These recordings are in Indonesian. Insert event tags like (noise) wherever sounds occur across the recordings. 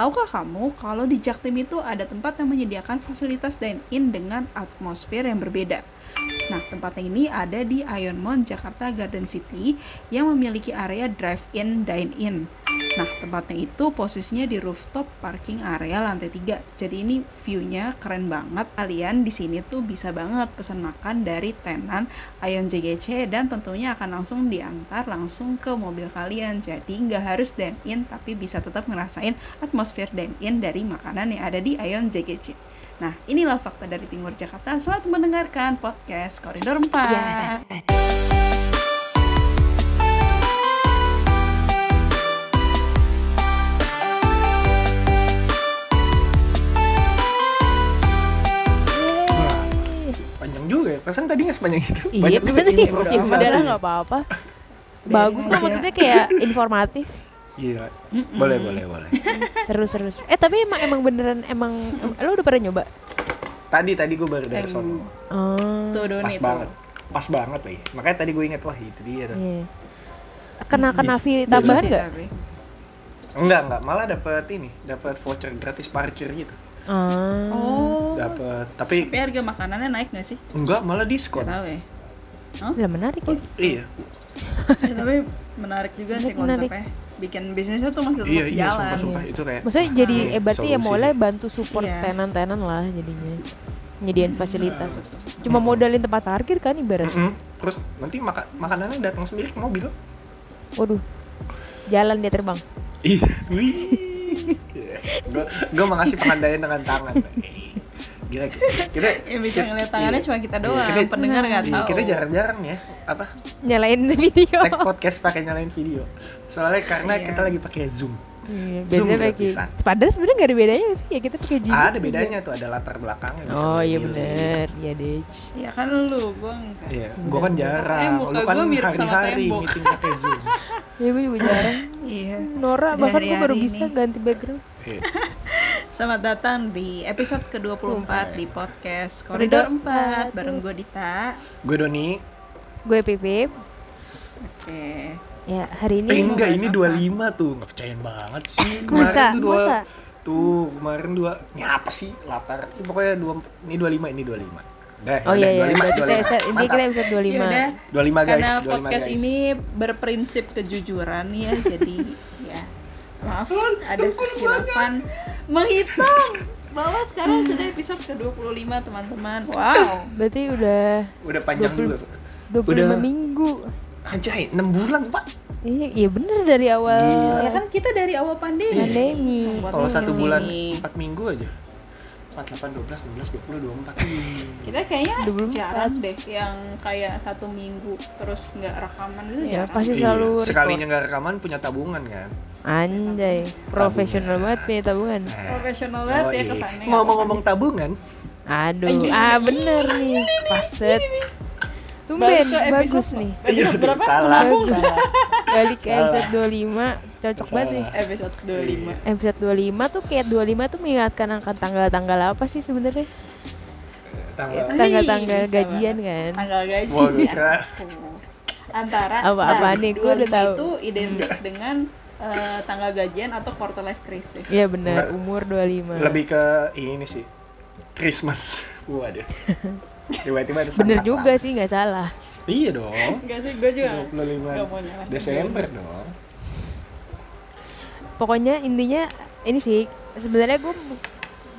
tahukah kamu kalau di Jaktim itu ada tempat yang menyediakan fasilitas dine-in dengan atmosfer yang berbeda? Nah, tempatnya ini ada di Ion Mall Jakarta Garden City yang memiliki area drive-in dine-in. Nah, tempatnya itu posisinya di rooftop parking area lantai 3. Jadi ini view-nya keren banget. Kalian di sini tuh bisa banget pesan makan dari tenan Ion JGC dan tentunya akan langsung diantar langsung ke mobil kalian. Jadi nggak harus dine-in tapi bisa tetap ngerasain atmosfer dine-in dari makanan yang ada di Ion JGC. Nah, inilah fakta dari Timur Jakarta. Selamat mendengarkan podcast Koridor 4. Panjang Perasaan tadi nggak sepanjang itu. Iya, Banyak juga bener nih. Ya udah nggak apa-apa. Bagus Biarin kok aja. maksudnya kayak informatif. Iya. Mm-mm. Boleh, boleh, boleh. Seru-seru. Eh tapi emang emang beneran emang lo udah pernah nyoba? Tadi tadi gue baru dari sono. Oh. Tuh Doni Pas tuh. banget. Pas banget lagi. Makanya tadi gue inget wah itu dia tuh. Iya. Kena kena Iya. fee Bagus tambahan sih, nggak? Enggak, enggak. Malah dapat ini, dapat voucher gratis parkir gitu. Ah. Oh. Dapat. Tapi Tapi harga makanannya naik nggak sih? enggak, malah diskon. Gak tahu ya. Lah menarik ya. Iya. (laughs) Ya, tapi menarik juga sih Menarik. konsepnya. Bikin bisnisnya tuh masih tetap Iya, iya, jalan. sumpah, sumpah. Itu kayak Maksudnya jadi Iya, eh berarti ya solusi mulai sih. bantu support Iya. tenan-tenan lah jadinya. Nyediain fasilitas. Cuma modalin tempat parkir kan ibarat. Mm-mm. Terus nanti maka makanannya datang sendiri ke mobil. Waduh. Jalan dia terbang. Iya. Wih. Gue gue mengasih pengandaian dengan tangan. Gila, kita Yang bisa ngeliat tangannya iya. cuma kita Iya, doang. kita- Pendengar nggak Iya, tahu. kita jarang-jarang ya apa Nyalain video. tag podcast pakai nyalain video. Soalnya karena Iya. kita lagi pakai Zoom. Iya, pakai. gratisan. Padahal sebenarnya nggak ada bedanya sih ya kita pakai Gmail. Ada bedanya tuh, ada latar belakangnya. bisa Oh iya bener, iya deh. Ya kan lu, gua enggak. Iya, gua kan Eh, jarang. muka Lu kan gua mirip sama hari-hari meeting pakai Zoom. (laughs) Ya gue juga jarang. Iya. Nora Udah bahkan gue baru hari-hari bisa ini. ganti background. Iya. (laughs) Selamat datang di episode ke-24 di podcast Koridor 4 bareng gue Dita. Gue Doni. Gue Pipip. Oke. Ya hari Eh ini mau enggak, ini apa? 25 tuh. Nggak percayaan banget sih. (laughs) Masa? Kemarin tuh dua Masa? Tuh, kemarin dua. Ini apa sih latar? Ini pokoknya dua ini 25, ini 25. Dah, Oh iya iya, 25, berarti kita 25. episode, intinya kita Mantap. episode 25. Yaudah, 25 guys, karena 25 podcast guys. ini berprinsip kejujuran ya, jadi ya maaf ada kekhilafan menghitung bahwa sekarang sudah episode ke-25 teman-teman. Wow. Berarti udah Udah panjang 20. juga tuh. 25 Udah. minggu. Anjay, 6 bulan, Pak. Iya, iya bener dari awal Gila. Ya kan kita dari awal pandemi. pandemi. Buat Kalau satu bulan 4 minggu aja. 4, 8, 12, 16, 20, 24. Ih. Kita kayaknya 24. jarang deh yang kayak satu minggu terus nggak rekaman itu Ya jarang. pasti Iya, selalu Sekalinya record. nggak rekaman punya tabungan kan. Anjay, profesional banget punya tabungan. Eh. Profesional banget ya iya. kesannya. Ngomong-ngomong tabungan, Aduh, ah bener nih, paset. Tumben, bagus nih. Episode berapa? salah. Balik ke Salah. episode 25, cocok banget nih. Episode 25. Episode 25 tuh kayak 25 tuh mengingatkan akan tanggal-tanggal apa sih sebenarnya? Tanggal. Tanggal-tanggal gajian kan. Tanggal gaji. Wah, gue ya. kira Antara Apa-apaan nah, nih, gua udah 25 tahu. itu identik dengan eh, tanggal gajian atau quarter life crisis. Iya benar, Enggak. umur 25. lebih ke ini sih. Christmas. (laughs) Waduh. Tiba-tiba ada Bener juga Claus. sih, nggak salah. Iya dong. Enggak sih, gue juga 25 nggak mau nyalahin. Desember dong. Pokoknya intinya ini sih sebenarnya gue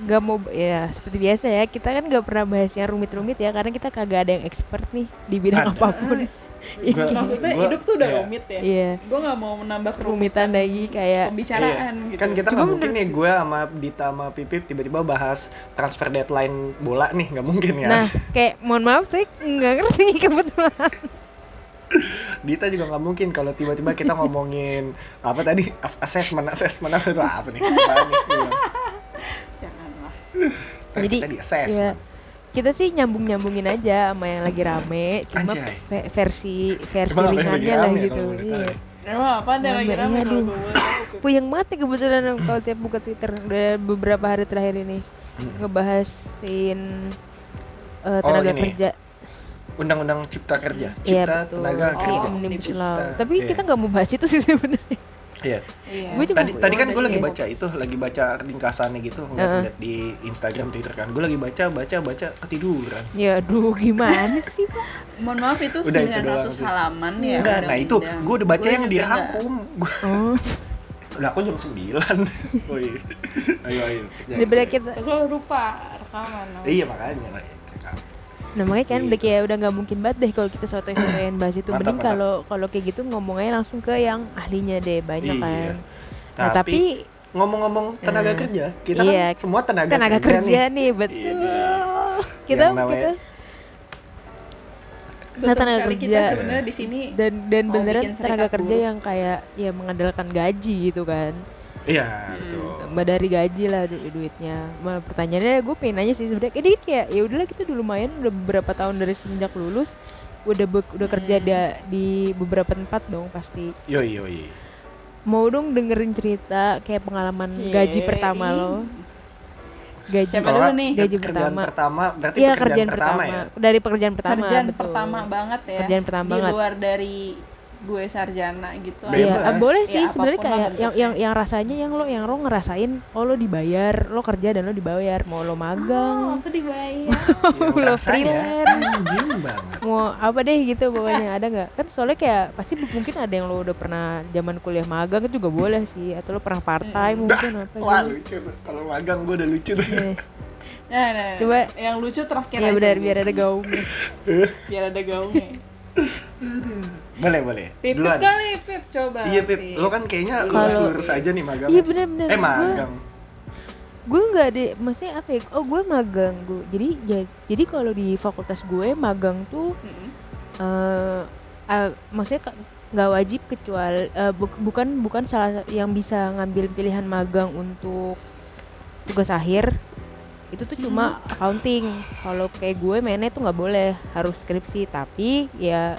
nggak mau ya seperti biasa ya kita kan nggak pernah bahas yang rumit-rumit ya karena kita kagak ada yang expert nih di bidang Ada. apa pun. (laughs) Gua- Maksudnya Gua- hidup tuh udah iya. rumit ya. Iya. Gue nggak mau menambah Kerumitan lagi kayak pembicaraan Iya. gitu. Kan kita Cuma nggak mungkin nih gue sama Dita sama Pipip tiba-tiba bahas transfer deadline bola nih nggak mungkin ya. Nah, kayak mohon maaf saya nggak ngerti (laughs) kebetulan. Dita juga nggak mungkin kalau tiba-tiba kita ngomongin apa tadi As- assessment assessment apa itu apa nih? Apa nih? (laughs) Janganlah. "Ntar Jadi, kita di Ya, assessment. Kita sih nyambung-nyambungin aja sama yang lagi rame, cuma Anjay. ve- versi versi Emang apa yang lagi ringannya lah ya gitu. Iya. ya? Emang apa ada lagi Rame, iya, kalau? Puyeng banget nih kebetulan kalau tiap buka Twitter udah beberapa hari terakhir ini ngebahasin Oh, tenaga ini. kerja. Undang-undang Cipta Kerja, Iya Cipta betul. Tenaga Kerja. Oh, Omnibus. Law. Tapi Iya. kita nggak mau bahas itu sih sebenarnya. Iya. Iya. Gue cuma- Tadi tadi kan gue lagi Iya. baca itu, lagi baca ringkasannya gitu, ngeliat-ngeliat di Instagram, Twitter kan. Gue lagi baca, baca, baca ketiduran. Ya aduh gimana sih? Mohon maaf itu Udah itu 900 doang sih. halaman ya. Enggak, nah itu gue udah baca Gua yang dirangkum. Gua, Oh, lah aku jam 9 Oh iya. Ayo ayo. Daripada kita lupa rekaman. Iya makanya. Nah makanya kan udah kayak udah nggak mungkin banget deh kalau kita suatu yang bahas itu. Mantap, Mending kalau kalau kayak gitu ngomongnya langsung ke yang ahlinya deh banyak Iya. kan. Nah Tapi, tapi ngomong-ngomong tenaga Eh, kerja, kita iya, kan semua tenaga, tenaga kerja, kerja nih. nih, betul. Iya. Kita Yang namanya- kita Nah, tenaga kerja. kita sebenarnya di sini dan dan beneran tenaga kerja yang kayak ya mengandalkan gaji gitu kan Iya, Hmm. betul. Mbak dari gaji lah du- duitnya. Nah, pertanyaannya gue pengen nanya sih sebenarnya. Ini kayak ya udahlah kita udah lumayan udah beberapa tahun dari semenjak lulus udah be- udah kerja Hmm. da- di beberapa tempat dong pasti. Yoi yoi. Mau dong dengerin cerita kayak pengalaman gaji Cie, pertama ih. lo. Gaji Siapa dulu nih? Gaji kerjaan pertama. pertama, berarti Iya pekerjaan kerjaan pertama, pertama, ya. dari pekerjaan pertama. kerjaan betul. pertama banget ya. Kerjaan pertama di banget. luar dari gue sarjana gitu. Bebas. Iya, ah, boleh Ya, sih sebenarnya apa pun lah kayak yang yang yang rasanya yang lo yang lo ngerasain oh lo dibayar, lo kerja dan lo dibayar, mau lo Oh, magang, aku dibayar. (laughs) Yang Lo freelance. mau apa deh gitu pokoknya ada nggak? Kan soalnya kayak pasti mungkin ada yang lo udah pernah zaman kuliah magang itu juga boleh sih atau lo pernah part time mungkin apa Wah gitu. lucu tuh. Kalau magang gue udah lucu tuh. Eh, Nah, nah, nah. Coba. yang lucu terakhir ya aja benar biar ada gaungnya. biar ada gaungnya. (laughs) Boleh boleh. Pip, Pip Duluan. kali, Pip coba. Iya Pip, lo kan kayaknya Kalau- lurus-lurus aja nih magang. Iya benar-benar. Eh Gue magang. gue nggak ada maksudnya apa ya? Oh gue magang gue. Jadi ja- jadi kalau di fakultas gue magang tuh Mm-mm. eh ah, maksudnya ka- nggak wajib kecuali eh, buk- bukan bukan salah yang bisa ngambil pilihan magang untuk tugas akhir itu tuh cuma accounting kalau kayak gue mainnya tuh nggak boleh harus skripsi tapi ya.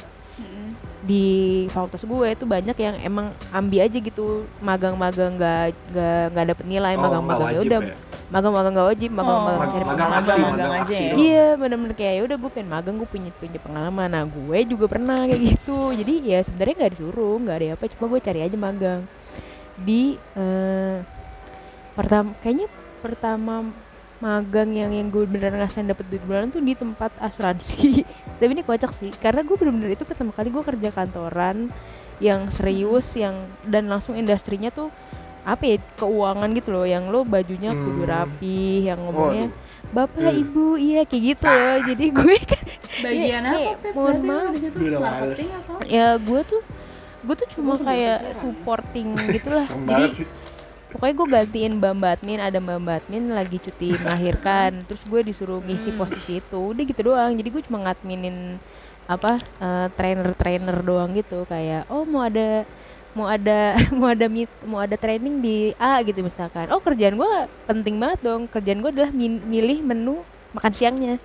Di fakultas gue itu banyak yang emang ambil aja gitu magang-magang nggak nggak nggak dapet nilai Oh, magang-magang ya udah ya? magang-magang nggak wajib magang-magang Oh, cari magang pengalaman. aksi, magang aja aksi ya? doang. Iya bener-bener kayak ya udah gue pengen magang gue punya punya pengalaman nah gue juga pernah kayak (laughs) gitu jadi ya sebenarnya nggak disuruh nggak ada apa cuma gue cari aja magang di eh pertama kayaknya pertama magang yang yang gue beneran ngerasain dapet duit bulanan tuh di tempat asuransi (laughs) tapi ini kocak sih karena gue bener-bener itu pertama kali gue kerja kantoran yang serius yang dan langsung industrinya tuh apa ya keuangan gitu loh yang lo bajunya kudu Hmm. rapi yang ngomongnya bapak Eh. ibu iya kayak gitu loh jadi gue (laughs) kan Bagian Nih, apa, nih, Pip? mohon maaf. ya gue tuh gue tuh cuma kayak supporting (laughs) gitulah jadi. Pokoknya gue gantiin mbak admin ada mbak admin lagi cuti (laughs) melahirkan terus gue disuruh ngisi Hmm. posisi itu udah gitu doang. Jadi gue cuma ngadminin apa trainer trainer doang gitu. Kayak oh mau ada mau ada (laughs) mau ada meet mau ada training di A gitu misalkan. Oh kerjaan gue penting banget dong. Kerjaan gue adalah min- milih menu makan siangnya.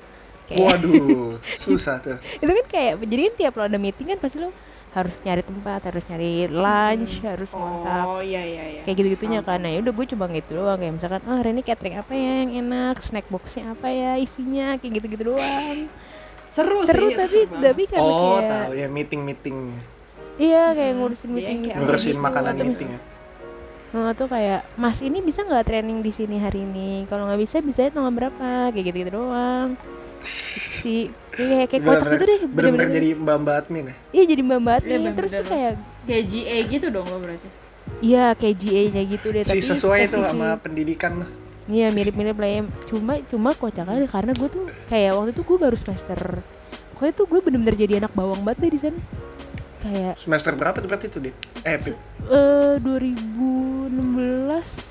Kayak Waduh, (laughs) susah tuh. itu kan kayak jadi kan tiap lo ada meeting kan pasti lo harus nyari tempat harus nyari lunch harus kontak Oh, iya iya iya. kayak gitu gitunya kan nah udah gue coba gitu doang kayak misalkan ah hari ini catering apa ya yang enak snack boxnya apa ya isinya kayak gitu gitu doang Seru, seru sih. tapi seru tapi karena Oh, kayak tahu ya meeting-meeting. iya kayak Hmm, ngurusin iya, meeting gitu. Ngurusin Gitu. makanan Atau meeting ya. Nah, tuh kayak Mas ini bisa nggak training di sini hari ini? Kalau nggak bisa, bisa tanggal berapa? Kayak gitu gitu doang. Si kayak kayak kocak gitu deh. Bener-bener jadi mbak-mbak admin ya. Iya jadi mbak mbak Iya, nih. Terus tuh bener-bener. kayak Kayak GA gitu dong lo berarti. iya kayak GA-nya gitu deh. Si tapi sesuai itu sama pendidikan lah. Iya mirip-mirip lah ya. Cuma cuma kocaknya karena gue tuh kayak waktu itu gue baru semester. Pokoknya tuh gue bener-bener jadi anak bawang banget deh di sana. Kayak Semester berapa tuh berarti tuh, Dit? Eh, Pip. eh 2016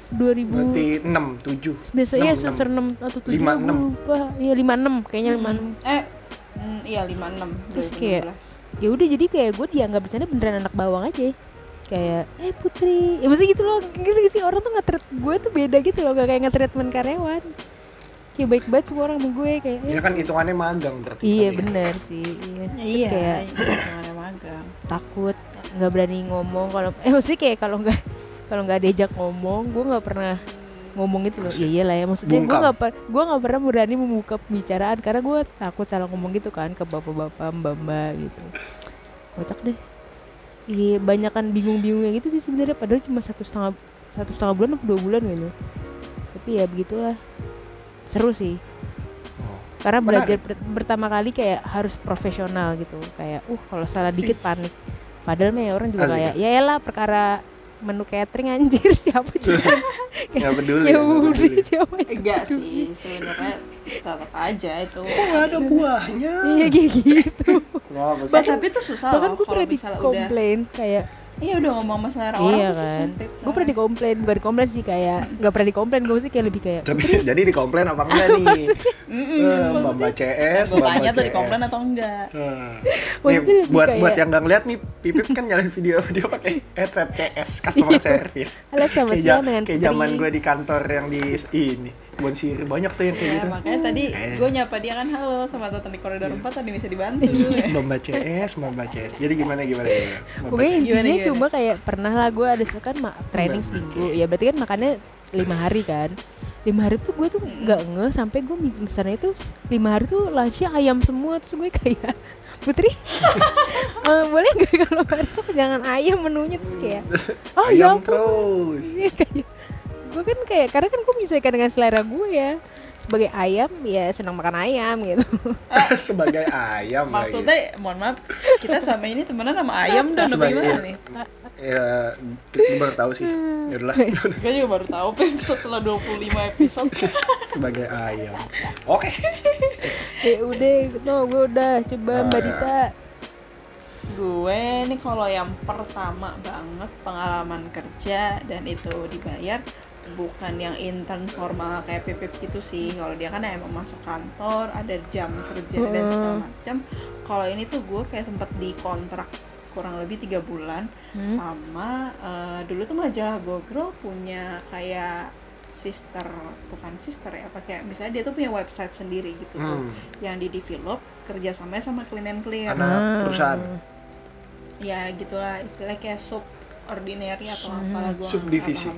2000 Berarti 6, 7. biasanya enam, semester 6 atau 7 Lima, gue enam. lupa. Iya 56 kayaknya 56. Eh, mm, iya 56. Terus 2016. kayak, ya udah jadi kayak gue dianggap di sana beneran anak bawang aja kayak eh putri ya maksudnya gitu loh gitu sih orang tuh nge-treat gue tuh beda gitu loh gak kayak nge-treatment karyawan kayak baik banget semua orang sama gue kayak Ya kan hitungannya magang berarti. iya kali ya. bener sih iya. Terus Iya, kayak hitungannya magang. takut nggak berani ngomong kalau eh maksudnya kayak kalau nggak kalau nggak diajak ngomong gue nggak pernah ngomong itu loh. Iya iyalah ya maksudnya gue nggak per- gue nggak pernah berani membuka pembicaraan karena gue takut salah ngomong gitu kan ke bapak-bapak mbak-mbak gitu. Kocak deh. Iya banyakan bingung-bingungnya gitu sih sebenarnya padahal cuma satu setengah satu setengah bulan atau dua bulan gitu. Tapi ya begitulah seru sih. Oh. karena Menarik. belajar per- pertama kali kayak harus profesional gitu. Kayak uh kalau salah dikit panik. Padahal mah ya orang juga Asik, kayak asik. ya elah perkara menu catering anjir (laughs) siapa juga (laughs) nggak peduli ya ya, udah peduli. siapa yang enggak sih sebenarnya tetap aja itu. Kok nggak ada buahnya? Iya kayak gitu. Kenapa sih? Bah, tapi itu susah bahkan loh gue kalau pernah misalnya udah dikomplain kayak iya udah ngomong masalah orang iya tuh kan. gue pernah dikomplain bukan dikomplain sih kayak nggak pernah dikomplain gue sih kayak lebih kayak tapi jadi dikomplain apa enggak nih. (laughs) Eh, mbak mbak CS mbak tanya mbak tuh CS. dikomplain atau enggak? Nih, buat kayak- buat yang nggak ngeliat nih Pipip kan nyalain video (laughs) dia pakai headset CS customer service. Halo selamat kayak, siang dengan kayak zaman gue di kantor yang di ini Siri banyak tuh yang kayak Ya, gitu. makanya tadi Eh. gue nyapa dia kan halo sama datang di koridor 4 tadi bisa dibantu. (laughs) Mbak CS Mbak CS jadi gimana gimana? Pokoknya intinya Gimana, gimana? cuma kayak pernah lah gue ada kan training Mbak, seminggu. Ya berarti kan makannya lima hari kan. Lima hari tuh gue tuh nggak nge sampai gue misalnya itu lima hari tuh lunchnya ayam semua. Terus gue kayak (laughs) Putri (laughs) eh, boleh nggak kalau besok jangan ayam menunya. Terus kayak oh ya ayam ampun terus. Iya, kayak gue kan kayak karena kan gue menyesuaikan dengan selera gue ya. Sebagai ayam ya senang makan ayam gitu. Sebagai ayam lagi. maksudnya mohon maaf kita sama ini temenan sama ayam dan apa Sebagai- gimana nih? Ya gue baru tahu sih. Ya udahlah. (laughs) Gue juga baru tahu setelah 25 episode. (laughs) Sebagai ayam. Oke. Ya udah no gue udah coba mbak Ah. Dita. Gue nih kalau yang pertama banget pengalaman kerja dan itu dibayar bukan yang intern formal kayak pipip gitu sih kalau dia kan emang masuk kantor ada jam kerja dan segala Hmm. macam kalau ini tuh gue kayak sempet dikontrak kurang lebih tiga bulan Hmm? sama eh, dulu tuh majalah Gogro punya kayak sister bukan sister ya apa kayak misalnya dia tuh punya website sendiri gitu tuh hmm. yang di develop kerjasamanya sama Clean and Clear Anak Ah. perusahaan ya gitulah istilahnya kayak sub ordinary atau Hmm. apalah gue Subdivisi.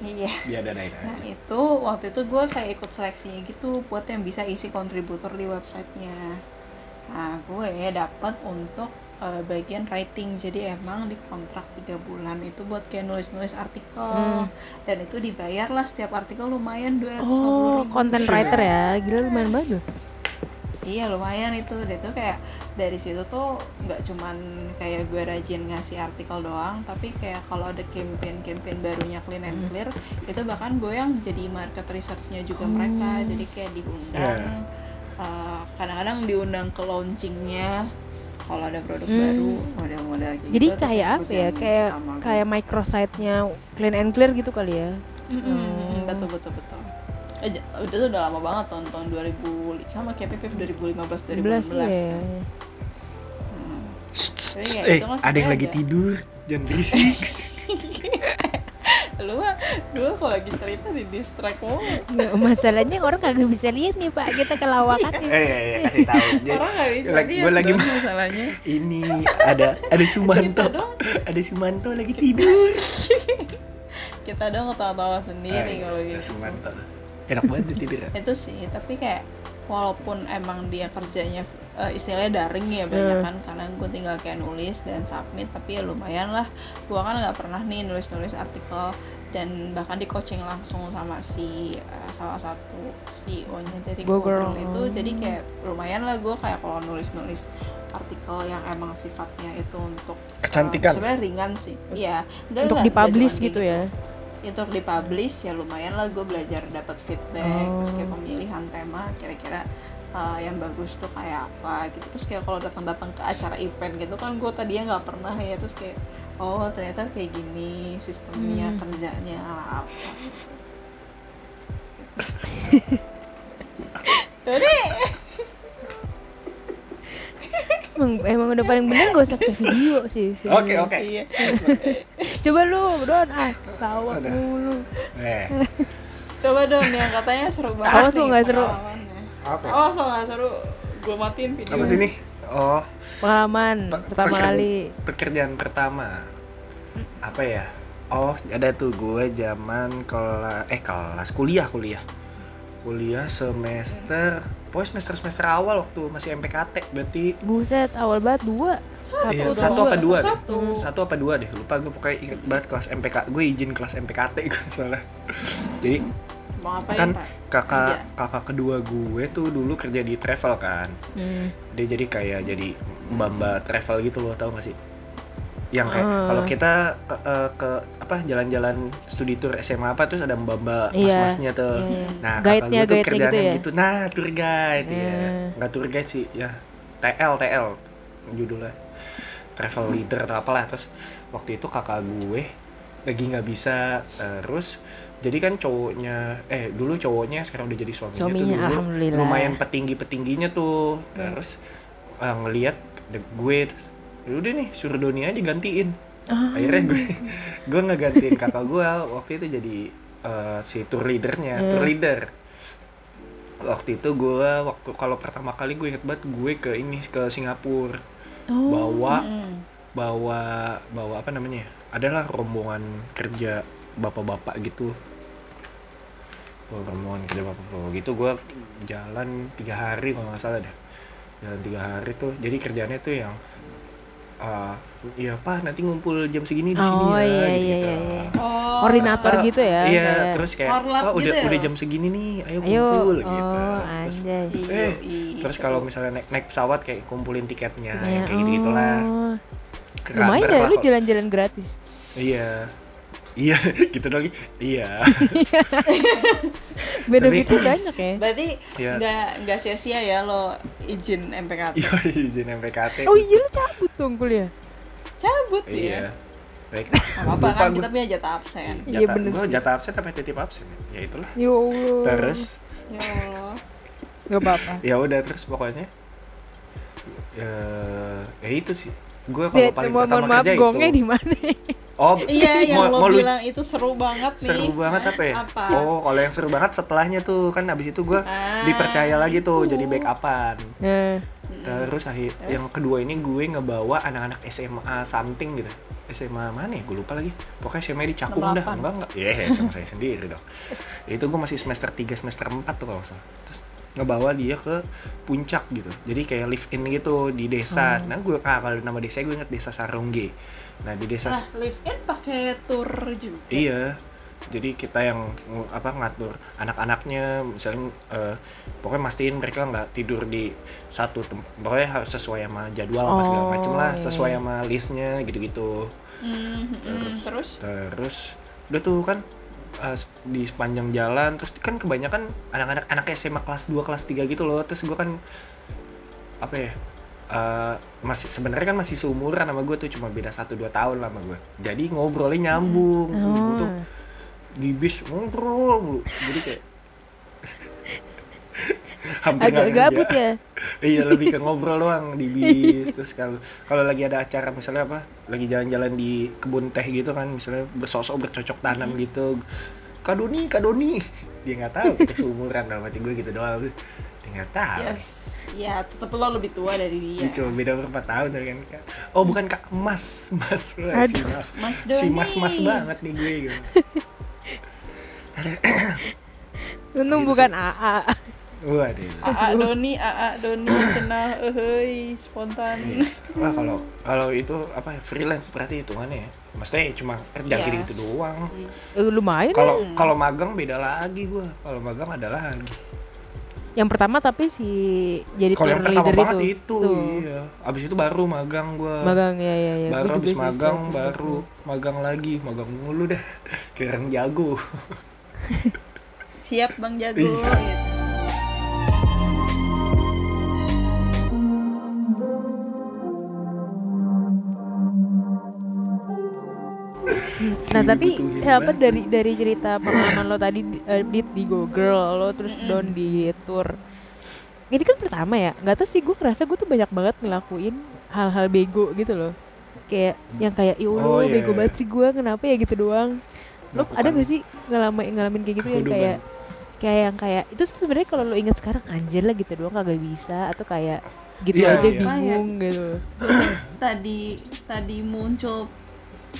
Iya. Diadadain nah aja itu waktu itu gue kayak ikut seleksinya gitu buat yang bisa isi kontributor di websitenya. Nah gue dapat untuk eh, bagian writing. Jadi emang di kontrak tiga bulan itu buat kayak nulis-nulis artikel. Hmm. dan itu dibayar lah setiap artikel lumayan 250 Oh, ribu. content writer ya, gila lumayan banget loh. Iya lumayan itu, dan itu kayak dari situ tuh nggak cuman kayak gue rajin ngasih artikel doang, tapi kayak kalau ada campaign-campaign barunya Clean and Hmm. Clear, itu bahkan gue yang jadi market researchnya juga Oh. mereka, jadi kayak diundang, Yeah. eh, kadang-kadang diundang ke launchingnya, kalau ada produk Hmm. baru, model-model kayak Jadi gitu, kayak apa ya? Kayak kayak microsite-nya clean and clear gitu kali ya. Mm-mm, Hmm. betul betul betul. Eh, udah tuh udah lama banget tahun tahun 2000 sama kayak PPP 2015 11 2016 ya. kan. Hmm. Tapi kayak eh ada yang lagi tidur jangan berisik (laughs) Lu mah dulu kalau lagi cerita di distract mulu. Nggak, masalahnya orang kagak bisa lihat nih Pak, kita kelawakannya. (laughs) eh ya, ya, kasih tahu Jadi, (laughs) Orang nggak bisa lagi- lihat gue lagi dong masalahnya. ini ada ada Sumanto ada Sumanto lagi tidur Kita dong ketawa-tawa sendiri Ah, kalau iya, gitu. Sumanto enak banget dia tidur ya. Itu sih, tapi kayak walaupun emang dia kerjanya eh, istilahnya daring ya banyak Hmm. kan karena gue tinggal kayak nulis dan submit tapi ya lumayan lah gue kan nggak pernah nih nulis-nulis artikel dan bahkan di coaching langsung sama si eh, salah satu CEO-nya dari Google. Google itu jadi kayak lumayan lah gue kayak kalau nulis-nulis artikel yang emang sifatnya itu untuk Kecantikan. sebenarnya ringan sih iya Untuk dipublish gitu ya. Itu dipublish ya lumayan lah gue belajar dapat feedback terus kayak Oh. pemilihan tema kira-kira uh, yang bagus tuh kayak apa gitu terus kayak kalau datang-datang ke acara event gitu kan gue tadinya nggak pernah ya terus kayak oh ternyata kayak gini sistemnya Hmm. kerjanya lah apa jadi Emang, emang udah paling bener gak usah ke video sih. sih. oke oke iya (laughs) Coba lu, Don, ah, tawa Udah. mulu. eh. (laughs) Coba dong yang katanya seru banget Awas lu nih nggak seru. apa? Awas lo nggak seru? Gue matiin video. Apa sih nih oh. Pengalaman Pe- pertama pekerja- kali. pekerjaan pertama. Apa ya? Oh ada tuh gue zaman kelas eh kelas kuliah kuliah. Kuliah semester pokoknya semester semester awal waktu masih MPKT berarti Buset, awal banget dua. Iya, Satu satu dong. apa dua deh? Satu. Satu apa dua deh? Lupa gue pokoknya inget banget kelas MPK. Gue izin kelas MPKT gue (laughs) soalnya. Jadi Mau ngapain, kan Pak? kakak Iya. kakak kedua gue tuh dulu kerja di travel kan. Hmm. Dia jadi kayak jadi mbak travel gitu loh, tau gak sih? Yang kayak Ah. kalau kita ke, eh, ke apa jalan-jalan studi tour SMA apa terus ada mbak-mbak Iya. mas-masnya tuh. Iya, iya. Nah, kakak gue tuh kerjaan gitu ya? gitu. Nah, tour guide ya. Eh. Nggak tour guide sih, ya. TL, TL judulnya. Travel leader atau apalah. Terus waktu itu kakak gue lagi nggak bisa terus jadi kan cowoknya eh dulu cowoknya sekarang udah jadi suaminya, Suaminya, tuh dulu lumayan petinggi petingginya tuh. Terus eh, ngelihat de- gue "Ya udah nih suruh Doni aja gantiin. Ah. akhirnya gue (laughs) gue ngegantiin kakak gue. Waktu itu jadi eh, si tour leadernya Hmm. tour leader. Waktu itu gue waktu kalau pertama kali gue inget banget gue ke ini ke Singapura Oh. bawa Mm. bawa bawa apa namanya ya? adalah rombongan kerja bapak-bapak gitu bawa rombongan kerja bapak-bapak gitu gue jalan tiga hari kalau nggak salah deh jalan tiga hari tuh jadi kerjanya tuh yang ah iya pak nanti ngumpul jam segini di sini Oh, ya iya, gitu, iya, iya, iya. Oh, Koordinator Ah, gitu ya. iya kayak- terus kayak Korlap oh udah gitu ya udah lo? jam segini nih ayo Ayo. kumpul Oh, gitu terus anjay. eh Iya, terus seru. kalau misalnya naik naik pesawat kayak kumpulin tiketnya Ya, yang kayak gitu gitulah oh. Lumayan ya, lu jalan-jalan gratis. Iya. Iya, (laughs) gitu lagi. Iya. (laughs) Benefitnya banyak ya. Berarti Iya. nggak nggak sia-sia ya lo izin MPKT. Iya, (laughs) izin MPKT. Oh iya lu cabut dong kuliah. Cabut Iya. dia. Baik. Lupa kan gua. kita punya jatah absen. Iya, Jatah, bener gua sih. jatah absen apa titip absen? Ya itulah. Ya Allah. Terus Ya Allah. Gak apa-apa. ya udah terus pokoknya ya, ya itu sih. Gue kalau paling mohon, pertama maaf, kerja gongnya itu. di mana? Oh, (laughs) Iya yang mau- lo mau lu- bilang itu seru banget nih. seru banget apa ya? Apa? Oh, kalau yang seru banget setelahnya tuh kan abis itu gue Ah, dipercaya lagi tuh itu. jadi backupan. Nah, Terus akhir yang kedua ini gue ngebawa anak-anak SMA something gitu. SMA mana ya? Gue lupa lagi. Pokoknya SMA di Cakung dah. 68. Enggak enggak. Iya, sama saya sendiri dong. Itu gue masih semester 3, semester 4 tuh kalau salah. Terus ngebawa dia ke puncak gitu. Jadi kayak live in gitu di desa. Nah, gue ah, kalau nama desa gue inget desa Sarongge. Nah, di desa Nah, live in pakai tour juga. Iya. Jadi kita yang ng- apa ngatur anak-anaknya misalnya eh, pokoknya mastiin mereka nggak tidur di satu tempat. Pokoknya harus sesuai sama jadwal apa segala Oh, macem lah, iya, sesuai iya. sama listnya gitu-gitu. Hmm, hmm, terus Terus udah tuh kan eh, di sepanjang jalan terus kan kebanyakan anak-anak anak SMA kelas 2 kelas 3 gitu loh. Terus gue kan apa ya? eh, masih sebenarnya kan masih seumuran sama gue tuh cuma beda 1 2 tahun lah sama gue. Jadi ngobrolnya nyambung. Gue tuh oh. di bis ngobrol mulu jadi kayak (laughs) hampir agak gabut ya. iya lebih ke (laughs) ngobrol doang di bis terus kalau kalau lagi ada acara misalnya apa lagi jalan-jalan di kebun teh gitu kan misalnya bersosok bercocok tanam gitu kadoni kadoni dia nggak tahu kita seumuran dalam hati gue gitu doang dia nggak tahu yes. Ya, tetep lo lebih tua dari dia. Dia cuma beda berapa tahun dari kan Kak. Oh bukan kak Mas Mas Wah, si Aduh. Mas Mas si Doni. Mas Mas banget nih gue gitu. (laughs) (coughs) Untung Gitu bukan AA. Waduh. Aa Doni, Aa Doni, cenah, ehey, spontan. Wah kalau kalau itu apa ya, freelance berarti hitungannya ya. Maksudnya cuma kerja Iya. gitu doang. Eh, lumayan Kalau kalau magang beda lagi gua. Kalau magang ada lagi. Yang pertama tapi si jadi Kalau yang pertama leader banget itu. itu, Tuh. iya. Abis itu baru magang gua. Magang ya ya ya. baru Gua abis sih magang baru magang lagi, magang mulu dah. (laughs) Kayak orang jago. Siap Bang Jago. Iya. gitu. Nah tapi ya, apa dari dari cerita pengalaman lo tadi eh, di di Go Girl lo terus Mm-mm. down di tour. Ini kan pertama ya, nggak tahu sih gue ngerasa gue tuh banyak banget ngelakuin hal-hal bego gitu loh. Kayak yang kayak ya Oh, iya, bego iya. banget sih gue kenapa ya gitu doang. Lo Melakukan ada gak sih ngalamin ngalamin kayak gitu yang kayak kayak yang kayak itu tuh sebenarnya kalau lo inget sekarang anjir lah gitu doang kagak bisa atau kayak gitu Iya, aja iya. bingung gitu. (coughs) Tadi tadi muncul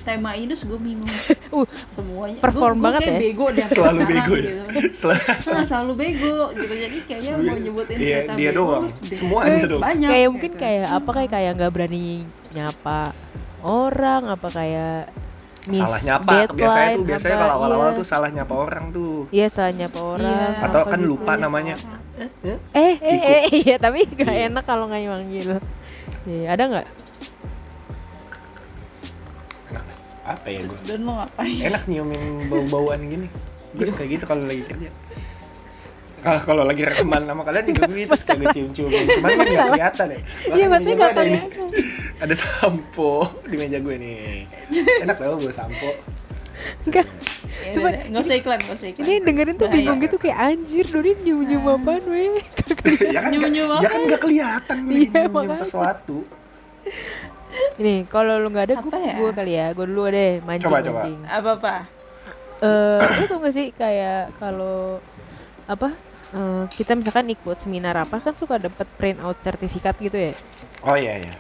tema ini terus gue bingung. (laughs) Uh, semuanya. perform Gua- gua banget kayak ya. bego deh (laughs) Selalu sekarang, bego ya. gitu. (laughs) Setelah Nah, selalu bego gitu. Jadi kayaknya mau nyebutin Iya, cerita dia bego doang. deh. Semuanya Eh, dong. Banyak. kayak mungkin gitu. kayak apa kayak kayak nggak berani nyapa orang apa kayak miss salah nyapa biasanya tuh deadline, biasanya kalau awal-awal iya. tuh salah nyapa orang tuh iya salah nyapa orang Iya. atau kan gitu. lupa namanya eh eh, Kiko. eh iya tapi gak Iya. enak kalau nggak manggil Iya, ada nggak apa ya gue Dan lo ngapain? enak nyiumin bau-bauan gini. Gue suka gitu kalau lagi kerja. Kalau kalau lagi rekaman sama kalian juga gitu suka gue cium-cium. cuman kan nggak kelihatan ya. Iya, meja nggak gue ada ini. ada sampo di meja gue nih. Enak tau gue sampo. Enggak. Ya, Coba- udah, nggak usah iklan, nggak usah iklan. ini dengerin tuh bingung gitu kayak anjir Doni nyium nyium apaan weh? (laughs) (laughs) Ya kan Nyium-nyium ya kan apa? nggak kelihatan gue Iya, nyium sesuatu ini kalau lu nggak ada gue Apa ya? gue kali ya gue dulu deh mancing Coba, coba. mancing Apa-apa? eh lu tau gak sih kayak kalau apa eh, kita misalkan ikut seminar apa kan suka dapat print out sertifikat gitu ya oh iya iya.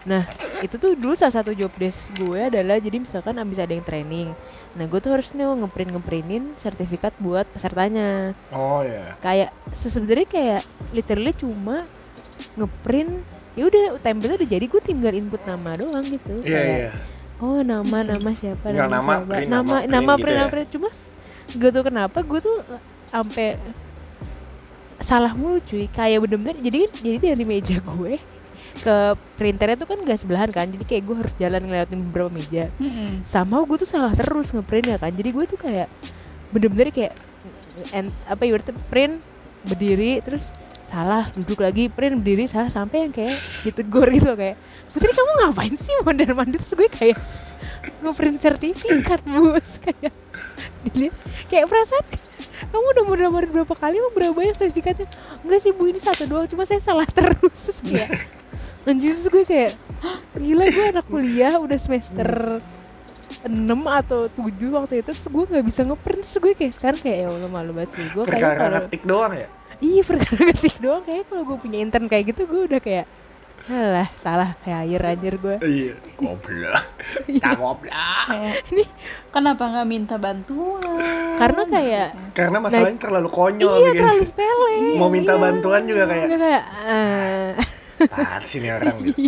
Nah, itu tuh dulu salah satu job desk gue adalah jadi misalkan abis ada yang training. Nah, gue tuh harus nih ngeprint ngeprintin sertifikat buat pesertanya. oh iya Kayak se- sebenarnya kayak literally cuma ngeprint ya udah template udah jadi gue tinggal input nama doang gitu. iya Kayak, iya Oh, nama nama siapa? Tinggal nama, siapa. print, nama nama, nama print gitu print, ya? nama print. Cuma gue tuh kenapa gue tuh sampai salah mulu cuy kayak bener-bener jadi jadi dari meja gue ke printernya tuh kan gak sebelahan kan jadi kayak gue harus jalan ngelewatin beberapa meja Mm-mm. sama gue tuh salah terus ngeprint ya kan jadi gue tuh kayak bener-bener kayak en- apa ya print berdiri terus salah duduk lagi print berdiri salah sampai yang kayak ditegur gitu kayak putri kamu ngapain sih mondar mandir terus gue kayak ngeprint sertifikat bos kayak dilihat kayak perasaan kamu udah mondar mandir berapa kali mau berapa banyak sertifikatnya? Enggak sih bu ini satu doang cuma saya salah terus. Terus kayak anjir terus gue kayak "Hah, gila gue anak kuliah udah semester 6 atau 7 waktu itu terus gue nggak bisa ngeprint. Terus gue kayak sekarang kayak ya Allah malu banget sih gue kayak kalau ngetik doang ya iya (laughs) perkara ketik doang. Kayak kalau gue punya intern kayak gitu gue udah kayak alah salah hire anjir gue iya goblok (laughs) goblok Kayak, (laughs) kenapa nggak minta bantuan? Karena kayak karena masalahnya terlalu konyol iya bikin terlalu sepele. Mau minta iya. bantuan juga kayak Udah kayak eh, apaan sih nih orang gitu,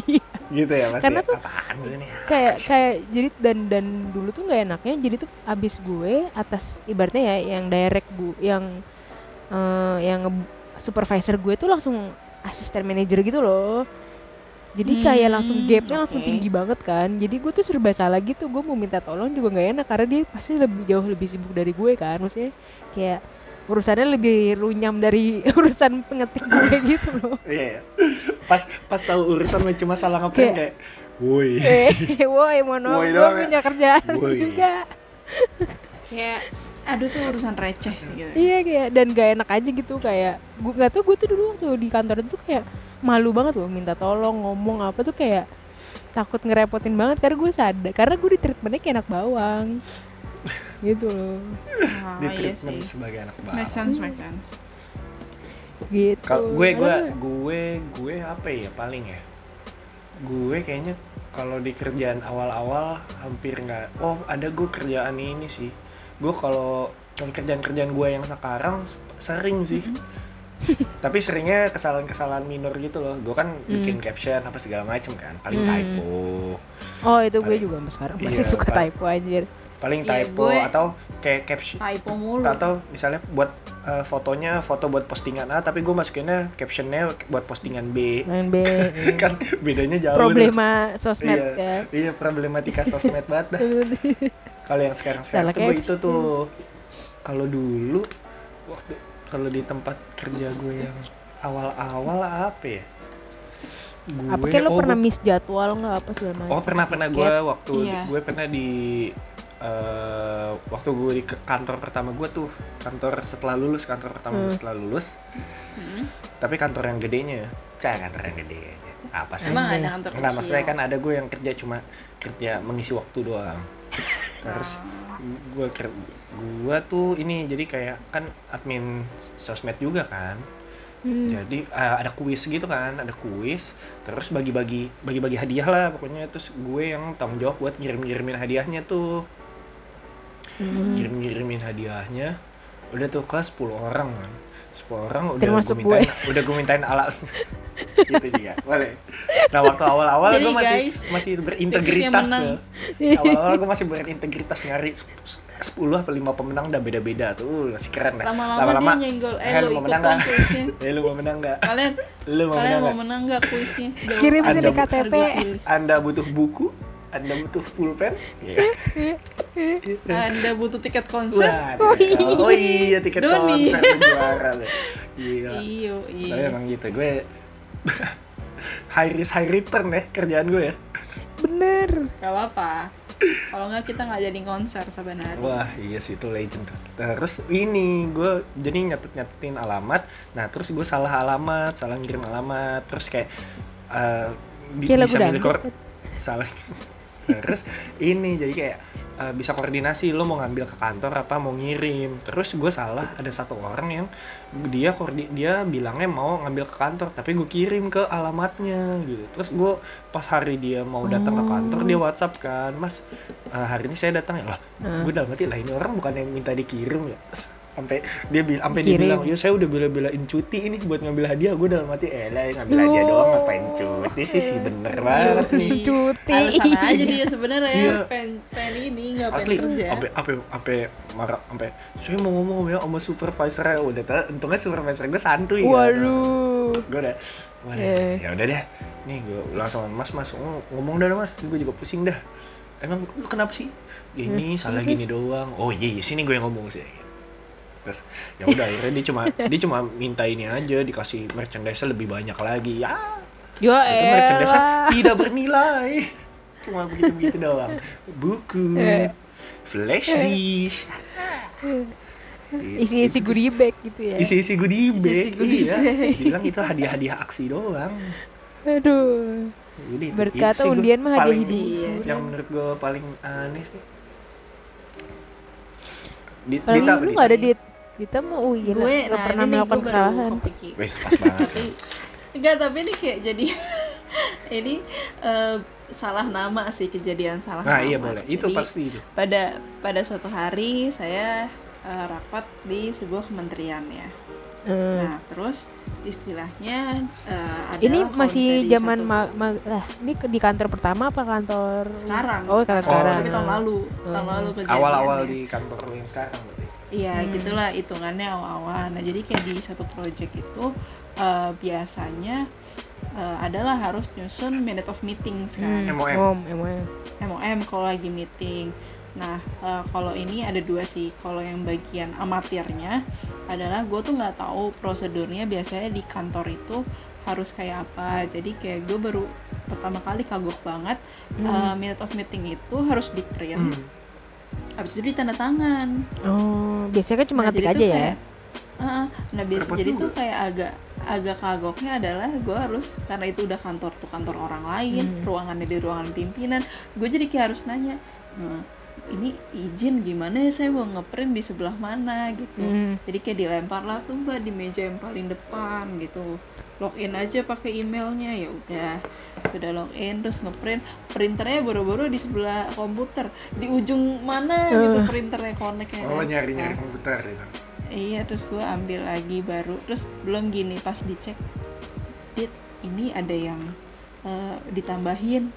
gitu ya pasti Karena ya, tuh apaan sih nih kayak kayak jadi dan dan dulu tuh nggak enaknya jadi tuh abis gue atas ibaratnya ya yang direct gue yang eh, yang supervisor gue tuh langsung asisten manajer gitu loh jadi kayak langsung Hmm, gapnya langsung oke. tinggi banget kan jadi gue tuh serba salah gitu gue mau minta tolong juga nggak enak karena dia pasti lebih jauh lebih sibuk dari gue kan maksudnya kayak urusannya lebih runyam dari (laughs) urusan pengetik gue (laughs) gitu loh iya iya. pas pas tahu urusan lu cuma salah ngeprint kayak woi (laughs) eh woi gue doang ya? punya kerjaan Woi. juga Kayak, aduh tuh urusan receh gitu. Iya kayak dan gak enak aja gitu kayak gue nggak tau gue tuh dulu waktu di kantor tuh kayak malu banget loh minta tolong ngomong apa tuh kayak takut ngerepotin banget karena gue sadar karena gue di treatmentnya kayak anak bawang gitu loh Ah, di iya treatment sih. sebagai anak Make bawang sense, make sense. gitu kalau gue gue gue gue apa ya paling ya gue kayaknya kalau di kerjaan awal-awal hampir nggak oh ada gue kerjaan ini sih gue kalau kalau kerjaan-kerjaan gue yang sekarang sering sih. (laughs) Tapi seringnya kesalahan-kesalahan minor gitu loh. Gue kan bikin caption apa segala macem kan. Paling Hmm. typo. Oh itu gue Paling- juga sampai sekarang Iya, masih suka paling- typo anjir. Paling Iya, typo gue- atau kayak caption Typo mulu. atau misalnya buat uh, fotonya foto buat postingan A tapi gue masukinnya captionnya buat postingan B. B (laughs) iya. kan bedanya jauh problema sosmed iya, ya. iya problematika sosmed banget dah. (laughs) kalau yang sekarang sekarang Salah tuh gue itu tuh kalau dulu waktu kalau di tempat kerja gue yang awal-awal apa ya gue apa kayak lo oh, pernah gue- miss jadwal nggak apa segala macam oh pernah pernah gue Kayak- waktu Iya. gue pernah di eh, waktu gue di kantor pertama gue tuh kantor setelah lulus kantor pertama gue Hmm. setelah lulus Hmm. tapi kantor yang gedenya cah kantor yang gede apa sih Emang Ada. kantor Enggak, maksudnya kan ada gue yang kerja cuma kerja mengisi waktu doang. Terus gue ker- gue tuh ini jadi kayak kan admin sosmed juga kan. Hmm. Jadi eh, ada kuis gitu kan, ada kuis. Terus bagi-bagi bagi-bagi hadiah lah pokoknya terus gue yang tanggung jawab buat ngirim-ngirimin hadiahnya tuh. Hmm. Ngirim-ngirimin hadiahnya. Udah tuh kelas 10 orang kan. 10 orang udah Termasuk gue mintain udah gue mintain alat. (laughs) Gitu juga boleh. Nah waktu awal-awal Jadi, gue masih guys, masih berintegritas tuh. Awal-awal gue masih berintegritas nyari 10 apa 5 pemenang udah beda-beda tuh. Uh, masih keren dah Lama-lama dia nyenggol. Eh, lu lu mau ikut menang kuisnya. (laughs) eh lu mau menang nggak? Kalian lu mau kalian menang mau nggak? menang nggak kuisnya? Kirim di KTP. anda butuh buku anda butuh pulpen Iya. (laughs) Anda butuh tiket konser? Wah, tiket- oh iya tiket Doni. konser (laughs) juara lu. Gila. Iyo, Saya iya. emang gitu, gue (laughs) high risk high return ya kerjaan gue ya. Bener. Gak apa-apa. Kalau nggak kita nggak jadi konser sebenarnya. Wah iya sih itu legend tuh. Terus ini gue jadi nyatet nyatetin alamat. Nah terus gue salah alamat, salah ngirim alamat. Terus kayak eh, bi- lagu bisa milih kor- salah. (laughs) terus ini jadi kayak eh, bisa koordinasi lo mau ngambil ke kantor apa mau ngirim. Terus gue salah ada satu orang yang dia koordi dia bilangnya mau ngambil ke kantor tapi gue kirim ke alamatnya gitu. Terus gue pas hari dia mau datang ke kantor dia WhatsApp kan, Mas eh, hari ini saya datang ya lah gue dalam hati lah ini orang bukan yang minta dikirim ya Terus (laughs) sampai dia bilang sampai dia bilang ya saya udah bela-belain cuti ini buat ngambil hadiah. Gue dalam hati eh lah ngambil hadiah Loh. doang ngapain cuti sih? Sih bener banget nih. Cuti. Alasan aja (laughs) dia sebenarnya. Iya. pengen pengen ini nggak pengen asli kerja. sampai sampai sampai marah sampai saya mau ngomong ya sama supervisor udah tahu untungnya supervisor gue santuy kan. Waduh. gue udah wah Eh. ya udah deh nih gue langsung mas mas ng- ngomong dah mas. Gue juga pusing dah. Emang lu kenapa sih? Gini salah gini doang. Oh iya iya sini gue yang ngomong sih terus ya udah akhirnya dia cuma (laughs) dia cuma minta ini aja dikasih merchandise lebih banyak lagi ya Ya itu merchandise tidak bernilai cuma begitu begitu doang buku Eh. flash disk Isi-isi goodie bag gitu ya. isi-isi goodie bag Isi-isi goodie iya bag. bilang itu hadiah-hadiah aksi doang Aduh. Jadi Berkata undian mah hadiah paling- hidup. Yang menurut gue paling aneh sih. Di, Kalau Dita, lu Dita. nggak ada dit. Kita mau oh, gila, gue nggak nah pernah melakukan kesalahan. Wes pas banget. (laughs) tapi enggak tapi ini kayak jadi (laughs) ini eh, salah nama sih kejadian salah Nah nama. iya boleh. Itu Jadi, pasti itu. pada pada suatu hari saya eh, rapat di sebuah kementerian ya Hmm. nah terus istilahnya adalah Ini masih zaman ma ma- lah, ini di kantor pertama apa kantor sekarang Oh, kantor sekarang. tapi tahun lalu tahun Hmm. lalu Awal-awal di kantor yang sekarang berarti. Iya Hmm. gitulah hitungannya awal-awal. Nah jadi kayak di satu project itu eh, biasanya eh, adalah harus nyusun minute of meetings kan, Hmm, MOM. MOM, MOM. Kalau lagi meeting. Nah eh, kalau ini ada dua sih. Kalau yang bagian amatirnya adalah gue tuh nggak tahu prosedurnya biasanya di kantor itu harus kayak apa. Jadi kayak gue baru pertama kali kagok banget Hmm. eh, minute of meeting itu harus di print. Hmm. Habis itu ditanda tangan. Oh, biasanya kan cuma Nah, ngetik aja ya. kayak- Heeh. nah biasa Repot jadi juga. tuh kayak agak agak kagoknya adalah gue harus karena itu udah kantor tuh kantor orang lain Hmm. ruangannya di ruangan pimpinan gue jadi kayak harus nanya nah ini izin gimana ya saya mau ngeprint di sebelah mana gitu Hmm. jadi kayak dilempar lah tuh mbak di meja yang paling depan gitu login aja pakai emailnya ya udah. Udah login terus ngeprint. Printernya boro-boro di sebelah komputer. Di ujung mana gitu Eh. printernya connectnya. Oh nyari-nyari Nah, komputer gitu. Iya terus gue ambil lagi baru. Terus belum gini pas dicek dit ini ada yang eh, ditambahin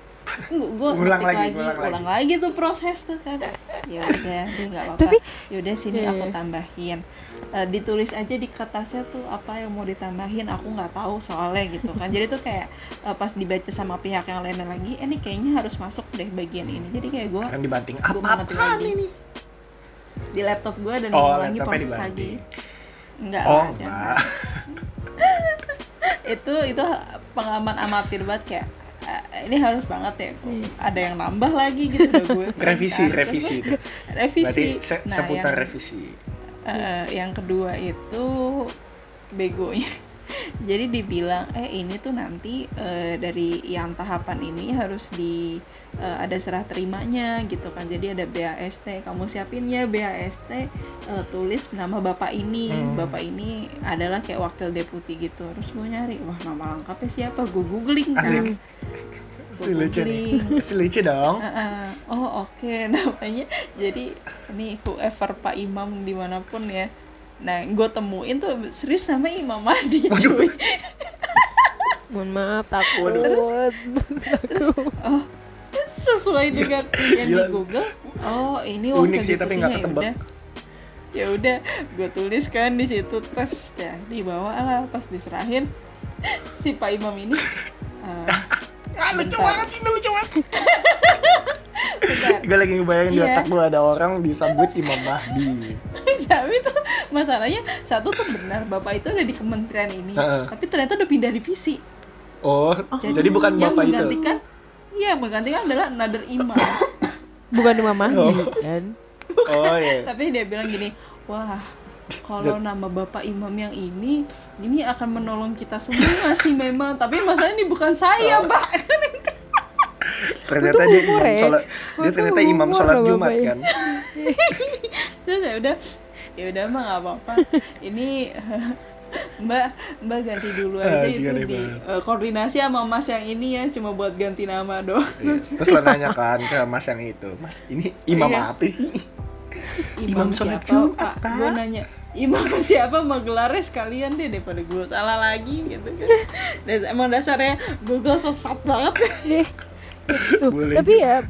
gue Ulang ngetik lagi, ulang lagi. ulang lagi tuh proses tuh kan ya udah deh nggak apa-apa Tapi- ya udah sini Iya, aku iya. tambahin Eh, ditulis aja di kertasnya tuh apa yang mau ditambahin aku nggak tahu soalnya gitu kan jadi tuh kayak eh, pas dibaca sama pihak yang lain lagi eh, ini kayaknya harus masuk deh bagian ini jadi kayak gue Kan dibanting Gua apa apaan lagi. ini? di laptop gue dan Oh, lagi proses lagi enggak Oh lah, enggak. (laughs) itu itu pengalaman amatir banget kayak ini harus banget ya. Ada yang nambah lagi gitu udah gue. (laughs) Revisi, Kan, revisi itu. revisi. Berarti se- Nah, seputar yang, revisi. eh, yang kedua itu begonya. (laughs) Jadi dibilang eh ini tuh nanti eh, dari yang tahapan ini harus di eh, ada serah terimanya gitu kan jadi ada BAST kamu siapin ya BAST eh, tulis nama bapak ini Hmm. bapak ini adalah kayak wakil deputi gitu terus gue nyari wah nama lengkapnya siapa gue googling kan Asik. Pasti lucu nih. Pasti lucu dong. Heeh. oh oke (laughs) namanya jadi ini whoever Pak Imam di mana pun ya nah gue temuin tuh serius nama Imam Mahdi cuy Mohon maaf takut. Oh, sesuai dengan (laughs) yang di. Google. Oh, ini Unik sih, tapi nggak ketebak. ya udah. Ya gue tulis kan di situ tes ya dibawa lah pas diserahin (laughs) si Pak Imam ini. eh, (laughs) Ah, lucu banget ini lucu banget. Gue lagi ngebayangin di Iya. otak gue ada orang disambut Imam Mahdi. tapi tuh masalahnya satu tuh benar bapak itu ada di kementerian ini, Heeh. tapi ternyata udah pindah divisi. Oh, jadi, bukan yang bapak itu. Iya, menggantikan adalah another imam. (coughs) Bukan Imam Mahdi Oh. kan? Oh iya. (laughs) Tapi dia bilang gini, wah kalau nama bapak imam yang ini, ini akan menolong kita semua (laughs) sih memang. Tapi masalahnya ini bukan saya, Oh. Mbak. (laughs) Ternyata dia imam ya. sholat. Dia ternyata imam sholat Jumat bapaknya. kan. Terus ya udah, ya udah mah nggak apa-apa. Ini Mbak, Mbak ganti dulu aja juga itu deh, di eh, koordinasi sama Mas yang ini ya, cuma buat ganti nama doang. Iya. Terus lo nanya kan ke mas yang itu, mas ini imam Iya. apa sih? Imam sholat Jumat, Pak. Gue nanya, imam siapa mau gelarnya sekalian deh daripada gue salah lagi gitu kan. Dan emang dasarnya Google sesat banget. Deh. Tuh, Boleh tapi ya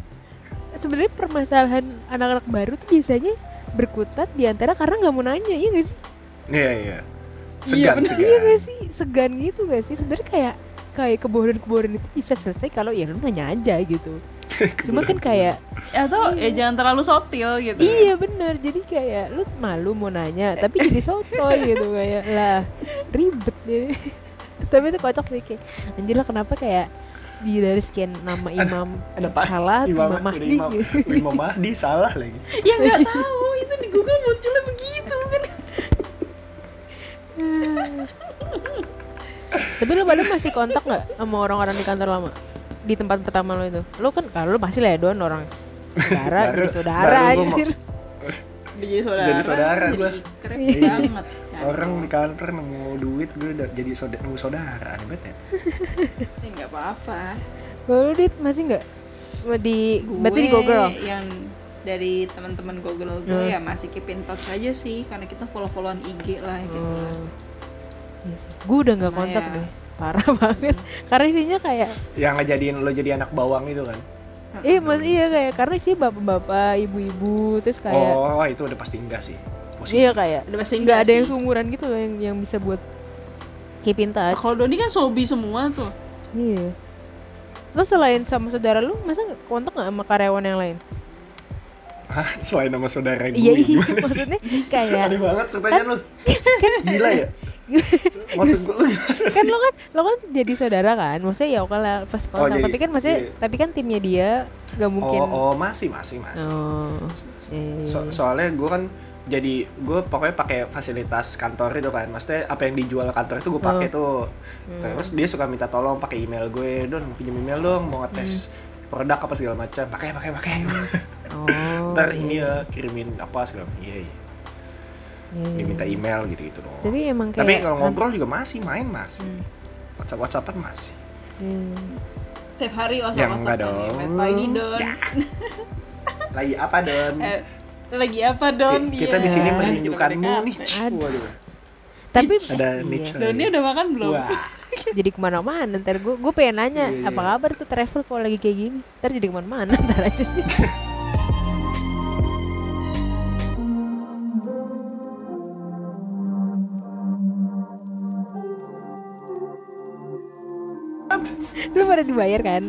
sebenarnya permasalahan anak-anak baru tuh biasanya berkutat di antara karena nggak mau nanya, iya gak sih? Iya iya. Segan bener. segan. Iya gak sih? Segan gitu gak sih? Sebenarnya kayak kayak kebohongan-kebohongan itu bisa selesai kalau ya lu nanya aja gitu. (laughs) Cuma kan kayak Atau ya jangan terlalu sotil gitu. iya bener jadi kayak lu malu mau nanya tapi jadi sotoy (laughs) gitu kayak lah ribet deh. (laughs) tapi itu kocak sih kayak anjir lah kenapa kayak di dari sekian nama imam Ada Pak salah Imam, imam Mahdi imam, gitu. Imam Mahdi salah lagi. Ya nggak tahu itu di Google munculnya begitu kan. tapi lu pada masih kontak nggak sama orang-orang di kantor lama di tempat pertama lo itu lu kan kalau lu pasti lah ya don orang saudara Baru- jadi saudara baru anjir jadi saudara. Jadi saudara jadi gua. Krep Iya. banget. kan. Orang di kantor nemu duit gue udah jadi saudara, nemu saudara aneh banget ya. Ya nggak apa-apa. kalau lu dit masih nggak Mau di berarti di Gue Google yang dari teman-teman Google gue Hmm. ya masih keep in touch aja sih karena kita follow-followan IG lah gitu. Oh. gue udah nggak Nah, kontak ya. deh parah (laughs) banget karena isinya kayak Yang ngejadiin lo jadi anak bawang itu kan. eh mas iya kayak karena sih bapak-bapak ibu-ibu terus kayak Oh, itu udah pasti enggak sih. Positif. iya kayak Udah pasti nggak ada sih. yang seumuran gitu loh yang yang bisa buat keep in touch Kalau Doni kan sobi semua tuh. iya lo selain sama saudara lu masa nggak kontak nggak sama karyawan yang lain Hah, selain nama saudara gue iya iya gimana sih? maksudnya kayak Aneh banget ceritanya lu. Gila ya? (laughs) Maksud gue lu gimana kan sih? lo kan lo kan jadi saudara kan maksudnya ya oke lah pas kontak jadi- tapi kan maksudnya iya. tapi kan timnya dia nggak mungkin Oh, oh, masih, masih, masih. oh iya, iya, So- iya. soalnya gue kan jadi gue pokoknya pakai fasilitas kantor itu kan maksudnya apa yang dijual kantor itu gue pakai tuh Hmm. terus dia suka minta tolong pakai email gue don pinjam email dong mau ngetes produk apa segala macam pakai pakai pakai (laughs) oh ntar iya, ini iya. ya kirimin apa segala macam iya iya Iya, iya, diminta iya. email gitu gitu dong tapi emang kayak tapi kalau ngobrol juga masih main masih Hmm. whatsapp whatsappan masih Iya. Tiap hari WhatsApp yang enggak dong. Pagi Don. Ya. lagi apa don Eh, lagi apa Don? Ki- kita Iya. di sini Kita merindukanmu nih Aduh. Waduh. tapi ada iya. niche Doni udah makan belum? Wah. (laughs) jadi ke mana-mana ntar gue gue pengen nanya Iya, iya. apa kabar tuh travel kalau lagi kayak gini ntar jadi ke mana-mana ntar aja (laughs) lu pada dibayar kan?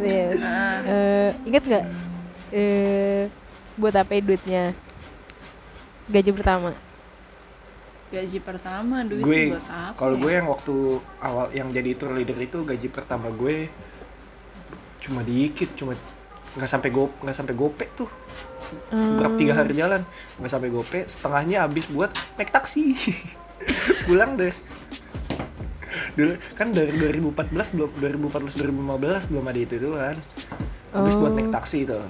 Eh, ingat nggak? Eh buat apa ya duitnya? Gaji pertama. Gaji pertama duit gue buat apa? kalau ya? gue yang waktu awal yang jadi tour leader itu gaji pertama gue cuma dikit cuma nggak sampai go nggak sampai gope tuh. Berapa tiga hari jalan nggak sampai gope setengahnya habis buat naik taksi. (laughs) Pulang deh dulu kan dari 2014 belum 2014 2015 belum ada itu tuh kan habis buat naik Oh. taksi itu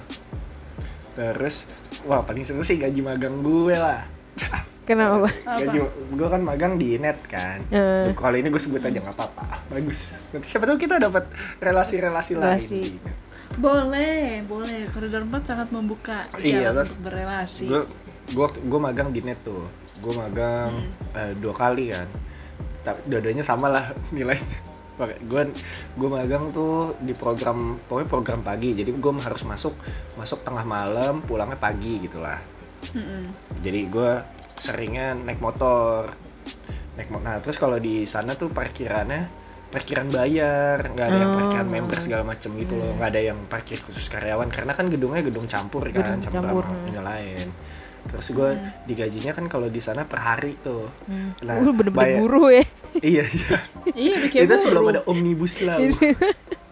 terus wah paling seru sih gaji magang gue lah (laughs) kenapa Apa? gaji gue kan magang di net kan Eh. kalau ini gue sebut aja nggak apa-apa bagus nanti siapa tahu kita dapat relasi-relasi lain Relasi. Boleh, boleh. Koridor 4 sangat membuka Iya, jalan terus untuk berelasi. gue gue gue magang di net tuh gue magang Hmm. eh, dua kali kan dua-duanya sama lah nilainya. Gue gue magang tuh di program pokoknya program pagi. Jadi gue harus masuk masuk tengah malam pulangnya pagi gitulah. Mm-mm. jadi gue seringnya naik motor naik motor nah terus kalau di sana tuh parkirannya parkiran bayar. Nggak ada yang Oh. parkiran member segala macem gitu loh. Nggak ada yang parkir khusus karyawan. Karena kan gedungnya gedung campur kan Gedung campur campur, sama hmm. lain terus gue digajinya kan kalau di sana per hari tuh Hmm. Nah, Lu bener-bener bayar- guru ya. iya iya Iya, itu sebelum ada omnibus law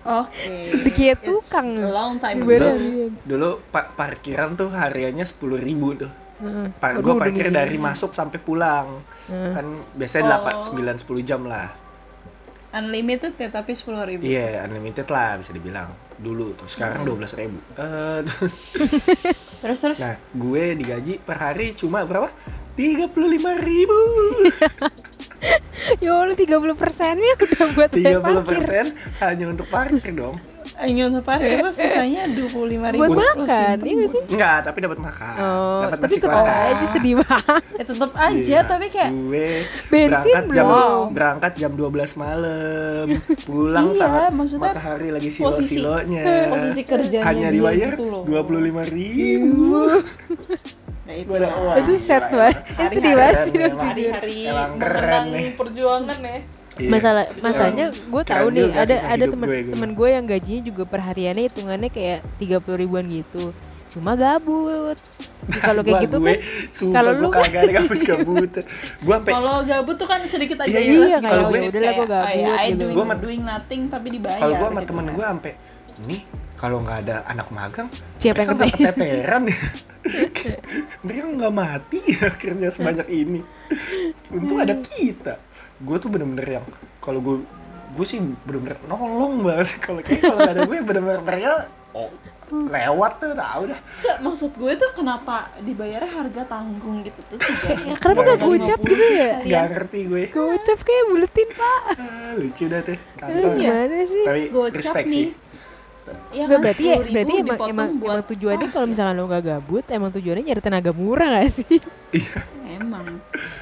Oke. Dikira It's tukang. long time Bener. ago. dulu pa- parkiran tuh hariannya sepuluh ribu tuh Heeh. Par gue parkir dari masuk sampai pulang Heeh. kan biasanya delapan sembilan sepuluh jam lah Unlimited ya tapi sepuluh ribu. iya unlimited lah bisa dibilang dulu tuh sekarang dua belas ribu. Eh, (laughs) Terus terus. nah gue digaji per hari cuma berapa? tiga puluh lima ribu. (laughs) Ya Allah 30 persennya udah buat tiga puluh persen hanya untuk parkir dong Ingin separkir terus sisanya dua puluh lima ribu. Buat makan, iya sih? enggak tapi dapat makan Oh, dapat tapi tetap aja sedih banget. Ya tetap aja Iya. tapi kayak gue Bensin berangkat jam belum. berangkat jam 12 malam pulang Iya, saat matahari lagi silo-silonya posisi kerjanya hanya dibayar gitu dua puluh lima ribu Nah, itu. Itu Gila, banget. Itu sedih banget hari-hari Emang keren mengenang nih. perjuangan ya. Iya. Masalah masalahnya gue tahu nih ada ada temen gue, temen gue yang gajinya juga per hariannya hitungannya kayak 30 ribuan gitu. Cuma gabut. Ya, Kalau kayak gitu gue, kan kalau lu- kagak ada kabut kabutan (laughs) gue sampai Kalau gabut tuh kan sedikit agak Iya, iya, jelas iya, gitu. kalau gue- Kayak, udahlah gue oh gabut ya, I gitu. doing, Gue sama- doing nothing tapi dibayar. kalau gue sama gitu temen kan. gue sampai nih kalau nggak ada anak magang Siapa yang nggak keteteran ya (laughs) mereka nggak mati (laughs) ya kerja sebanyak ini untung ada kita gue tuh bener-bener yang kalau gue gue sih bener-bener nolong banget (laughs) kalau kayak kalau ada gue bener-bener mereka oh lewat tuh tau dah maksud gue tuh kenapa dibayarnya harga tanggung gitu tuh Ya, kenapa nggak gocap gitu ya? nggak ngerti gue Gocap kayak buletin pak. Ah, lucu dah tuh kantor Iya. gimana sih? tapi Gocap respect nih. sih Ya kan, berarti ya 10.000 berarti emang emang, buat emang tujuannya apa kalau ya? misalkan lo nggak gabut emang tujuannya nyari tenaga murah gak sih? (laughs) Emang.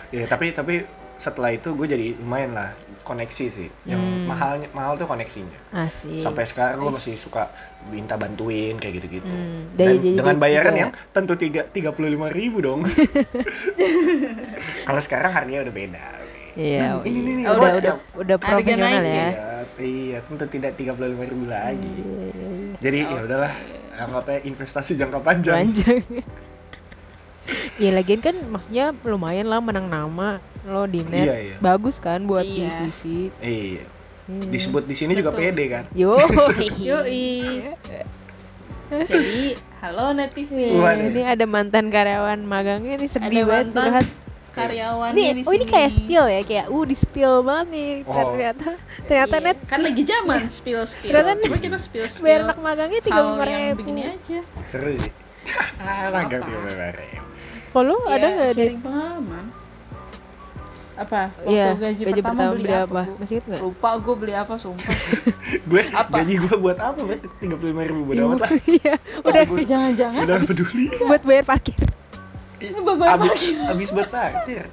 ya tapi tapi setelah itu gue jadi lumayan lah koneksi sih yang Hmm. mahalnya mahal tuh koneksinya Asik. sampai sekarang gue masih suka minta bantuin kayak gitu-gitu Hmm, dan jadi- jadi- dengan bayaran juga. yang tentu tiga tiga puluh lima ribu dong (laughs) kalau sekarang harganya udah beda Iya. ini nih nih Oh, udah udah udah profesional ya. ya? iya, iya tentu tidak tiga puluh lima ribu lagi Iya, iya, iya. jadi ya udahlah anggapnya investasi jangka panjang Panjang. (laughs) Iya (laughs) lagian kan maksudnya lumayan lah menang nama lo di net. Iya, iya. Bagus kan buat di Iya. CV. iya Iya. disebut di sini juga pede kan Yo. (laughs) Yoi. Jadi, halo Net TV. Waduh. Ini ada mantan karyawan magangnya nih sedih Ada banget mantan curhat. Karyawannya Nih, di oh ini kayak spill ya, kayak uh di spill banget nih. Oh. Ternyata ternyata Iya, net kan lagi zaman spill spill. Ternyata Coba kita spill spill. bayar anak magangnya tiga ribu. begini aja. seru sih ah Apa? tiga puluh lima ribu Kalau Iya, ada nggak di sharing pengalaman? Apa? Waktu Iya, gaji, pertama, beli, apa? apa? Masih inget nggak? Lupa gue beli apa sumpah. (laughs) gue Apa? gaji gue buat apa buat tiga puluh lima ribu bodo amat lah (laughs) Iya, udah Jangan-jangan udah peduli buat bayar parkir. Abis parkir. abis buat parkir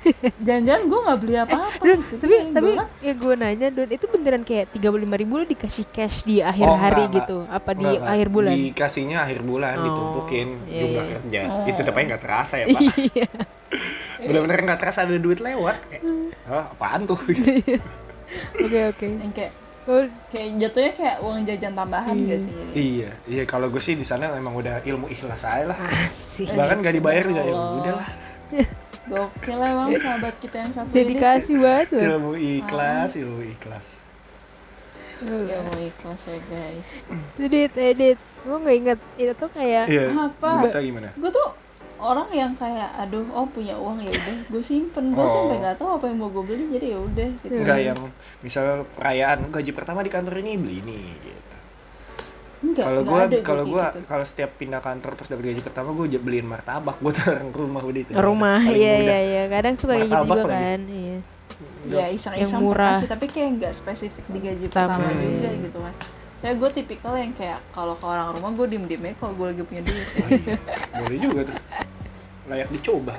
(laughs) jangan-jangan gue nggak beli apa-apa. Don, gitu. tapi Yang tapi gua ya gue nanya Don itu beneran kayak tiga puluh lima ribu lo dikasih cash di akhir Oh, hari enggak, gitu apa di Enggak, enggak. akhir bulan dikasihnya akhir bulan Oh, ditumpukin iya, jumlah iya. kerja Oh. itu tapi nggak terasa ya (laughs) pak iya (laughs) bener-bener nggak terasa ada duit lewat kayak oh, apaan tuh oke oke yang kayak Oh, kayak jatuhnya kayak uang jajan tambahan Iya. gak sih jadi? iya iya kalau gue sih di sana emang udah ilmu ikhlas aja lah asik bahkan nggak dibayar juga ya Allah. udahlah Gokil emang sahabat kita yang satu ini. dedikasi banget loh ilmu ikhlas ilmu ikhlas Ya mau ikhlas ya guys. edit edit gue nggak inget itu tuh kayak iya Apa? gimana Gue tuh orang yang kayak aduh oh punya uang ya udah gue simpen gue tuh Oh. sampai nggak tahu apa yang mau gue beli jadi ya udah gitu Enggak yang misalnya perayaan gaji pertama di kantor ini beli ini gitu. Enggak, Kalau ada kalau gua gitu. kalau setiap pindah kantor terus dapat gaji pertama gua j- beliin martabak buat (laughs) orang rumah udah itu. rumah iya iya iya kadang suka kayak gitu juga lagi. kan iya ya iseng-iseng murah. sih tapi kayak nggak spesifik di gaji Pertama, iya. juga gitu kan saya gue tipikal yang kayak kalau ke orang rumah gue diem diem aja kalau gue lagi punya duit ya. Boleh juga tuh. layak dicoba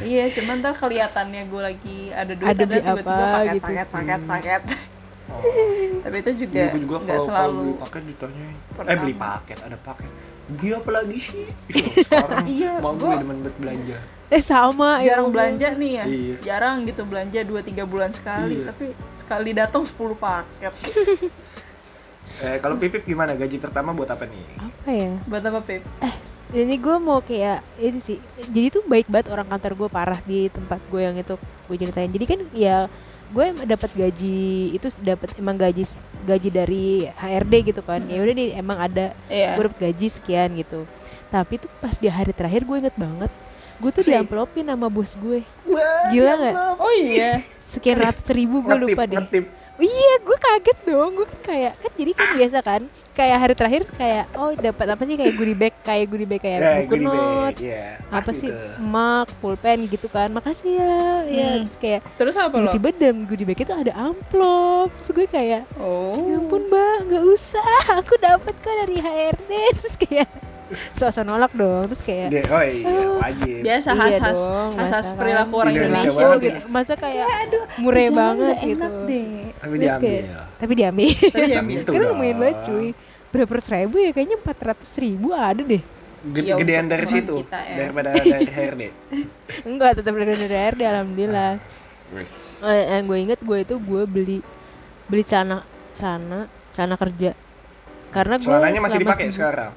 iya cuman ntar kelihatannya gue lagi ada duit Ada tiba-tiba apa paket, gitu. paket paket Hmm. paket oh. tapi itu juga gue juga nggak kalau kalau selalu beli paket ditanyain. Eh beli paket ada paket. Dia apa lagi sih? Ih, (laughs) sekarang Iya, mau gue gua- demen banget belanja. Eh sama ya jarang Allah. belanja nih ya. Iya. jarang gitu belanja 2-3 bulan sekali Iya. tapi sekali datang 10 paket. (laughs) Eh kalau pipip gimana? Gaji pertama buat apa nih? Apa ya? Buat apa Pip? ini gue mau kayak ini sih. Jadi tuh baik banget orang kantor gue parah di tempat gue yang itu gue ceritain. Jadi kan ya gue dapat gaji itu dapat emang gaji gaji dari HRD gitu kan ya udah nih emang ada Iya. gue dapet gaji sekian gitu tapi tuh pas di hari terakhir gue inget banget gue tuh Sih. diamplopin sama bos gue Wah, Gila nggak? Oh iya. sekian ratus ribu gue lupa deh ngetip. Iya gue kaget dong gue kan kayak kan jadi kan biasa kan kayak hari terakhir kayak oh dapat apa sih kayak goodie bag kayak goodie bag kayak Ya, buku bag, notes ya, apa sih tuh. mug pulpen gitu kan makasih ya ya Hmm. Terus kayak Terus apa lo? tiba-tiba dalam goodie bag itu ada amplop terus gue kayak Oh. ya ampun mbak nggak usah (laughs) aku dapat kok dari HRD terus kayak sok-sok nolak dong terus kayak Dia- oh iya wajib. Biasa Iya khas-khas dong, khas-khas masa perilaku orang Indonesia Indonesia, banget gitu. ya. masa kayak aduh, murah banget gitu. deh. tapi Terus diambil. kayak- tapi diambil. Tapi Kita ya, minta karena lumayan banget cuy. Berapa ratus ribu ya? Kayaknya empat ratus ribu ada deh. Gede- Ya, gedean dari situ kita ya. daripada (laughs) dari HRD enggak tetap dari HRD alhamdulillah. Wes. eh, yang gue inget gue itu gue beli beli celana celana celana kerja. Karena gue Celananya masih dipakai sekarang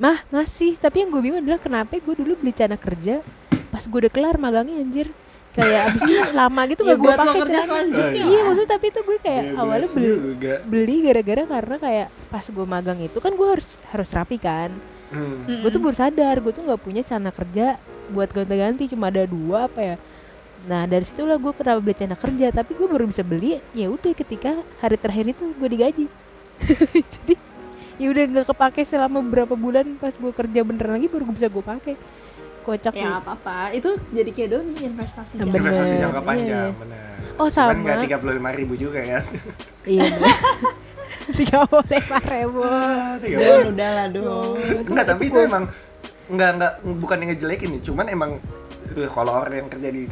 mah masih tapi yang gue bingung adalah kenapa gue dulu beli celana kerja pas gue udah kelar magangnya anjir kayak abis itu (laughs) lama gitu Ya gak gue pakai kerja selanjutnya. iya maksudnya tapi itu gue kayak Iya, awalnya beli juga. beli gara-gara karena kayak pas gue magang itu kan gue harus harus rapi kan Hmm. Gue tuh baru sadar gue tuh nggak punya celana kerja buat ganti-ganti cuma ada dua apa ya nah dari situlah gue kenapa beli celana kerja tapi gue baru bisa beli ya udah ketika hari terakhir itu gue digaji (laughs) jadi ya udah nggak kepake selama beberapa bulan pas gue kerja beneran lagi baru gue bisa gue pakai kocak Ya nggak apa-apa. Itu jadi kayak dong investasi. Bener. investasi jangka iya, panjang iya. benar oh cuman sama nggak tiga puluh lima ribu juga kan iya (laughs) tiga boleh pak rebo Tiga Don, puluh. udah lah dong. enggak tapi itu emang enggak enggak bukan yang ngejelekin nih cuman emang eh, kalau orang yang kerja di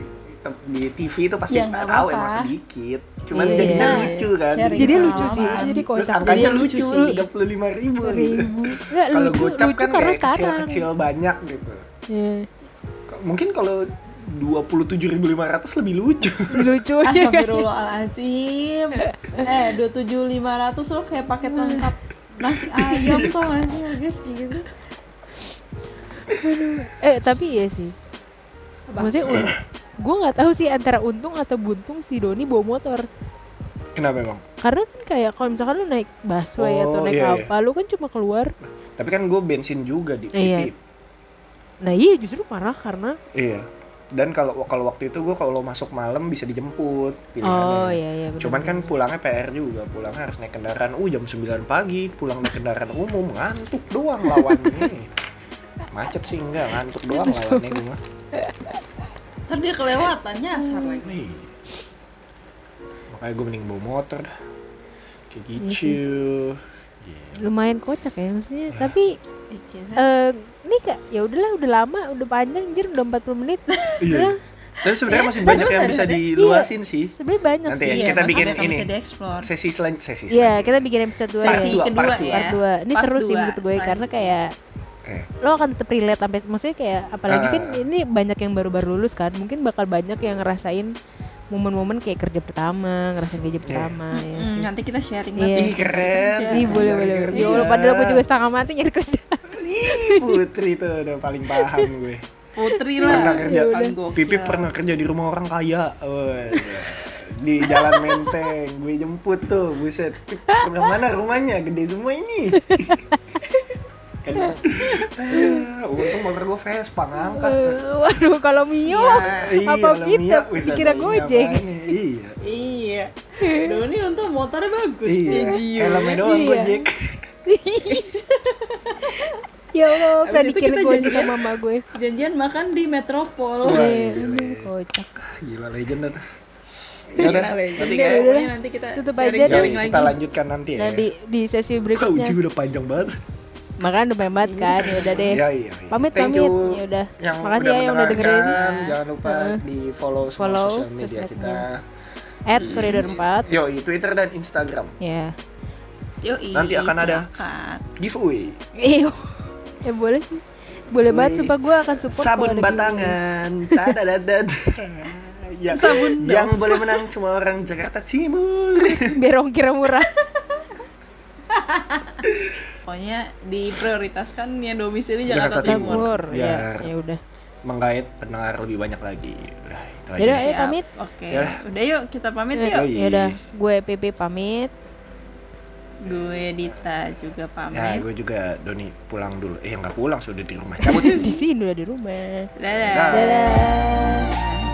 di TV itu pasti Ya, nggak tahu emang sedikit cuman Iya, jadinya iya. lucu kan jadi Iya, lucu sih apaan jadi sih? terus angkanya Jadinya lucu lucu sih. tiga puluh lima ribu gitu. ribu nggak kalau lucu gocap lucu kan karena kayak sekarang kecil-kecil banyak gitu Iya. mungkin kalau dua puluh tujuh ribu lima ratus lebih lucu lucu (laughs) Astagfirullahaladzim. eh, 27500 lo kayak paket lengkap nasi ayam tuh gak sih guys gitu. eh tapi iya sih Apa? maksudnya (coughs) gue nggak tahu sih antara untung atau buntung si Doni bawa motor kenapa emang karena kan kayak kalau misalkan lu naik busway atau Oh, naik iya, apa lu kan cuma keluar tapi kan gue bensin juga di Iya. Nah iya justru parah karena iya dan kalau kalau waktu itu gue kalau masuk malam bisa dijemput pilihannya oh iya iya benar Cuman kan pulangnya PR juga, pulangnya harus naik kendaraan. Uh jam 9 pagi, pulang naik kendaraan umum, ngantuk doang lawannya. (laughs) Macet sih enggak, ngantuk doang lawannya gue. Ntar dia kelewatan nyasar lagi. Wih. Makanya gue mending bawa motor dah. Kayak Iya gitu. lumayan kocak ya maksudnya tapi Iya. eh ini kak ya udahlah udah lama udah panjang anjir udah 40 menit (laughs) Iya. Tapi sebenarnya masih banyak yang bisa diluasin sih. sebenarnya banyak Nanti sih ya, kita masih bikin ini. Sesi selanjutnya, sesi Iya, kita bikin episode 2 Part Sesi dua, kedua part ya. part 2 ini seru sih dua, menurut gue selain- karena kayak Eh. Lo akan tetap relate sampai maksudnya kayak apalagi kan Ah. ini banyak yang baru-baru lulus kan mungkin bakal banyak yang ngerasain momen-momen kayak kerja pertama ngerasain gaji pertama ya Hmm, sih. nanti kita sharing Iya. lagi. Ih keren. Ih boleh boleh. kerja. Ya Allah padahal gue juga setengah mati nyari kerja. Ih, Putri tuh udah paling paham gue. Putri Pernah lah. kerja, Paling gokil. Pipi pernah kerja di rumah orang kaya. Di Jalan Menteng, gue jemput tuh, buset. Pip, mana rumahnya? Gede semua ini. Kan, eh, (laughs) untung motor gue Vespa ngangkat. Eh, Waduh kalau Mio Iya, apa wis dikira ada ini Gojek. Iya. Iya. Doni untuk motornya bagus. Iya, Piaggio. helmnya doang Iya. Gojek. (laughs) Ya Allah, Abis itu dikira kita gue janjian- sama mama gue. Janjian makan di Metropol. Wah, Eh, gila. aduh, kocak. Gila legend dah. Ya udah, Gila, legend. nanti udah. nanti kita Tutup sharing- aja deh. sharing Yoi, lagi. kita lanjutkan nanti ya. Nah di di sesi Kau berikutnya juga udah panjang banget. Makanya udah banget kan. Ya udah deh. Iya, iya, iya. Pamit Thank pamit. Ya udah. Makasih udah ya yang udah dengerin. Jangan lupa Heeh. di follow semua Follow sosial media kita. At koridor 4. Yo, Twitter dan Instagram. Ya. Yoi, Nanti akan ada. silakan. Giveaway. Eh, ya boleh sih. Boleh banget sumpah gue akan support Sabun batangan. Tadadadad. yang, Sabun yang boleh menang cuma orang Jakarta Timur. (laughs) Biar ongkirnya murah. (laughs) Pokoknya diprioritaskan yang domisili Jakarta Jakarta Timur. Timur. Ya, ya udah. Menggait pendengar lebih banyak lagi. Udah, itu aja. Yaudah, ayo pamit. Oke. Yaudah. Udah yuk kita pamit Ya, yuk. Ya udah, gue PP pamit. Gue Dita juga Ya, pamit. gue juga Doni pulang dulu. Eh, nggak pulang sudah di rumah. Cabut. (laughs) Di sini udah di rumah. Dadah. Dah. Dadah.